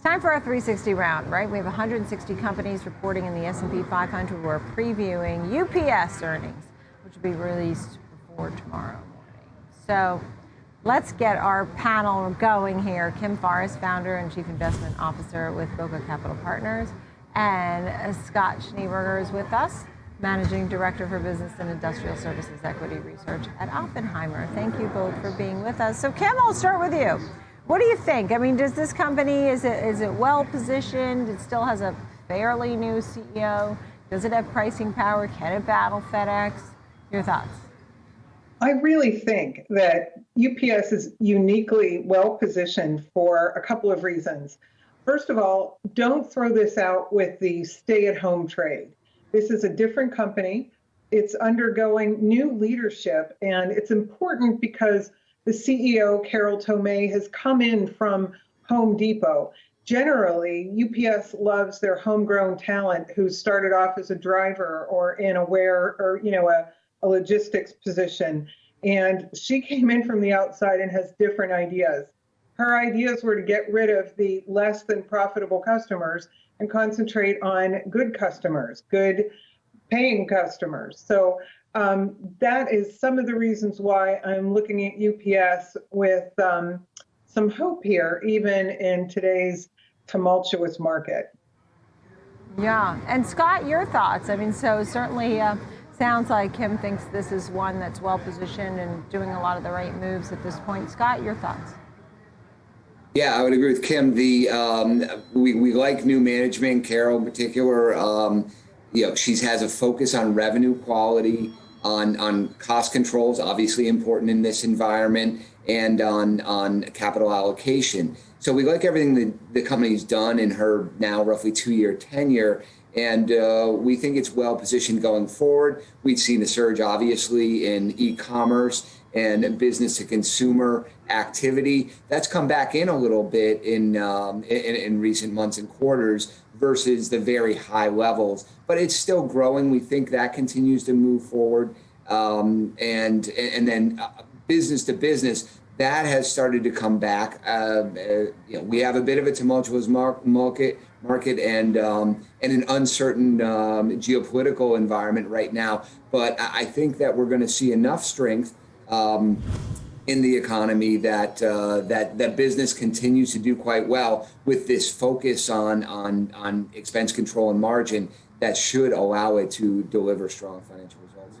It's time for our 360 round, right? We have 160 companies reporting in the S&P 500. We're previewing UPS earnings, which will be released before tomorrow morning. So let's get our panel going here. Kim Forrest, founder and chief investment officer with Bokeh Capital Partners, and Scott Schneeberger is with us, managing director for business and industrial services equity research at Oppenheimer. Thank you both for being with us. So Kim, I'll start with you. What do you think? I mean, does this company, is it, is it well positioned? It still has a fairly new CEO. Does it have pricing power? Can it battle FedEx? Your thoughts? I really think that UPS is uniquely well positioned for a couple of reasons. First of all, don't throw this out with the stay at home trade. This is a different company. It's undergoing new leadership, and it's important because the CEO, Carol Tomé, has come in from Home Depot. Generally, UPS loves their homegrown talent who started off as a driver or in a ware or you know a, a logistics position. And she came in from the outside and has different ideas. Her ideas were to get rid of the less than profitable customers and concentrate on good customers, good paying customers. So um, that is some of the reasons why I'm looking at UPS with um, some hope here, even in today's tumultuous market. Yeah, and Scott, your thoughts? I mean, so certainly uh, sounds like Kim thinks this is one that's well positioned and doing a lot of the right moves at this point. Scott, your thoughts? Yeah, I would agree with Kim. The um, we we like new management, Carol in particular. Um, you know, she has a focus on revenue quality on on cost controls, obviously important in this environment, and on on capital allocation. So we like everything that the company's done in her now roughly two year tenure, and uh, we think it's well positioned going forward. We've seen the surge, obviously, in e-commerce and business to consumer activity. That's come back in a little bit in, um, in, in recent months and quarters versus the very high levels, but it's still growing. We think that continues to move forward, um, and and then uh, business to business that has started to come back. Uh, uh, you know, we have a bit of a tumultuous market market and um, and an uncertain um, geopolitical environment right now, but I think that we're going to see enough strength. Um, in the economy that uh, that that business continues to do quite well with this focus on on on expense control and margin that should allow it to deliver strong financial results.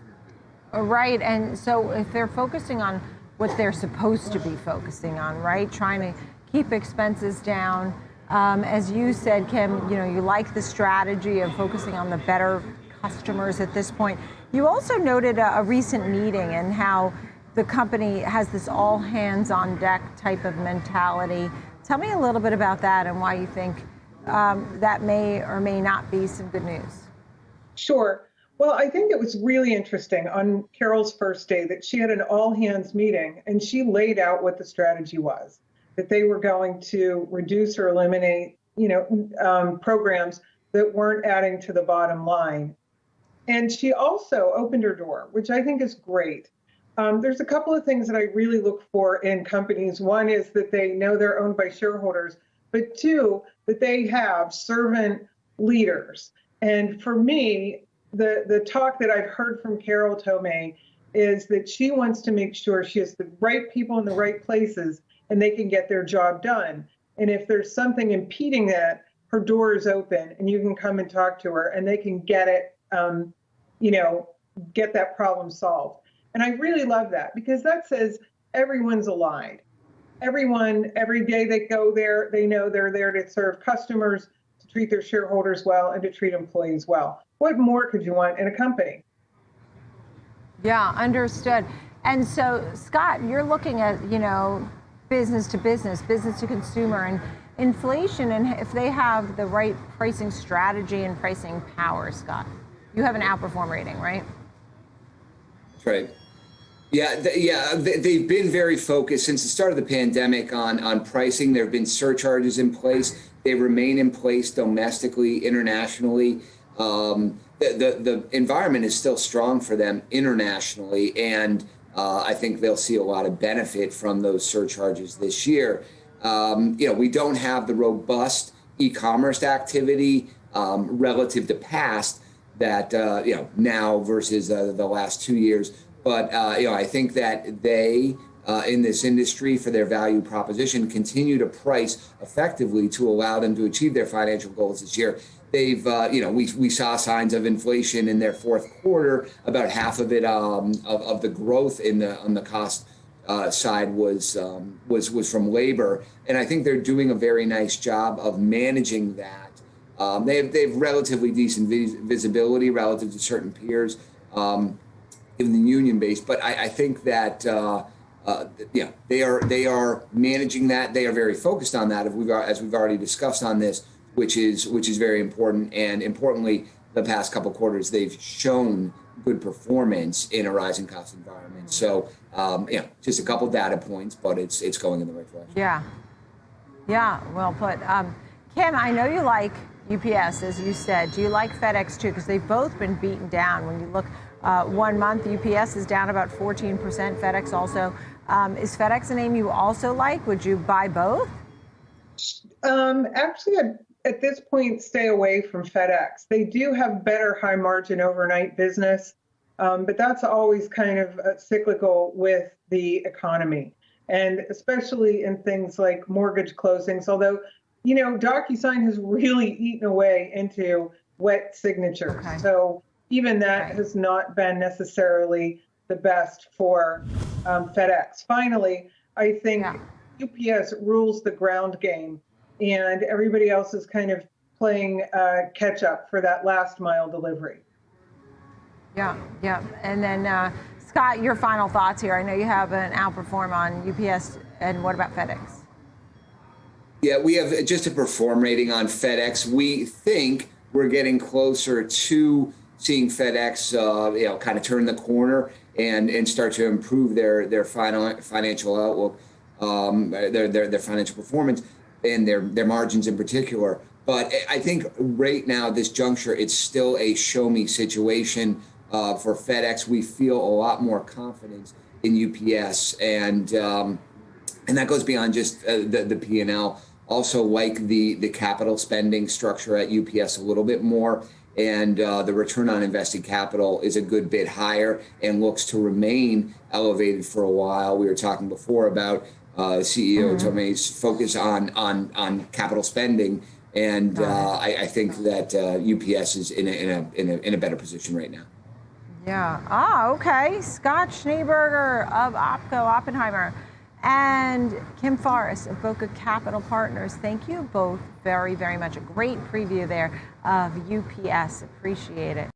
Right, and so if they're focusing on what they're supposed to be focusing on, right, trying to keep expenses down. Um, as you said, Kim, you know you like the strategy of focusing on the better customers at this point. You also noted a, a recent meeting and how the company has this all hands on deck type of mentality. Tell me a little bit about that and why you think um, that may or may not be some good news. Sure. Well, I think it was really interesting on Carol's first day that she had an all hands meeting and she laid out what the strategy was that they were going to reduce or eliminate, you know, um, programs that weren't adding to the bottom line. And she also opened her door, which I think is great. Um, there's a couple of things that I really look for in companies. One is that they know they're owned by shareholders, but two, that they have servant leaders. And for me, the, the talk that I've heard from Carol Tomé is that she wants to make sure she has the right people in the right places and they can get their job done. And if there's something impeding that, her door is open and you can come and talk to her and they can get it, um, you know, get that problem solved. And I really love that because that says everyone's aligned. Everyone, every day they go there, they know they're there to serve customers, to treat their shareholders well, and to treat employees well. What more could you want in a company? Yeah, understood. And so, Scott, you're looking at, you know, business to business, business to consumer, and inflation, and if they have the right pricing strategy and pricing power, Scott, you have an outperform rating, right? That's right. Yeah, yeah, they've been very focused since the start of the pandemic on on pricing. There have been surcharges in place. They remain in place domestically, internationally. Um, the, the, the environment is still strong for them internationally, and uh, I think they'll see a lot of benefit from those surcharges this year. um, you know, we don't have the robust e-commerce activity um, relative to past that uh, you know now versus uh, the last two years. But uh, you know, I think that they uh, in this industry for their value proposition continue to price effectively to allow them to achieve their financial goals this year. They've, uh, you know, we, we saw signs of inflation in their fourth quarter. About half of it um, of, of the growth in the on the cost uh, side was um, was was from labor, and I think they're doing a very nice job of managing that. Um, they have they have relatively decent vis- visibility relative to certain peers um, in the union base, but I, I think that. Uh, uh, know, they are they are managing that. They are very focused on that. As we've as we've already discussed on this, which is which is very important. And importantly, the past couple quarters, they've shown good performance in a rising cost environment. So, um, know, just a couple data points, but it's it's going in the right direction. Yeah. Yeah, well put. Um, Kim, I know you like UPS, as you said. Do you like FedEx too? Because they've both been beaten down. When you look uh, one month, UPS is down about 14%, FedEx also. Um, is FedEx a name you also like? Would you buy both? Um, actually, I'd, at this point, stay away from FedEx. They do have better high margin overnight business, um, but that's always kind of uh, cyclical with the economy, and especially in things like mortgage closings. Although, you know, DocuSign has really eaten away into wet signatures. Okay. So even that Right. has not been necessarily the best for um, FedEx. Finally, I think Yeah. UPS rules the ground game, and everybody else is kind of playing uh, catch up for that last mile delivery. Yeah, yeah. And then, uh, Scott, your final thoughts here. I know you have an outperform on UPS, and what about FedEx? Yeah, we have just a perform rating on FedEx. We think we're getting closer to seeing FedEx, uh, you know, kind of turn the corner and and start to improve their their final financial outlook, um, their, their their financial performance and their their margins in particular. But I think right now, at this juncture, it's still a show me situation uh, for FedEx. We feel a lot more confidence in UPS and. Um, and that goes beyond just uh, the the P and L. Also, like the the capital spending structure at UPS a little bit more, and uh, the return on invested capital is a good bit higher and looks to remain elevated for a while. We were talking before about uh, CEO Tomé's focus on on on capital spending, and uh, I, I think that uh, UPS is in a, in a in a in a better position right now. Yeah. Ah, okay. Scott Schneeberger of OPCO Oppenheimer and Kim Forrest of Bokeh Capital Partners. Thank you both very, very much. A great preview there of UPS. Appreciate it.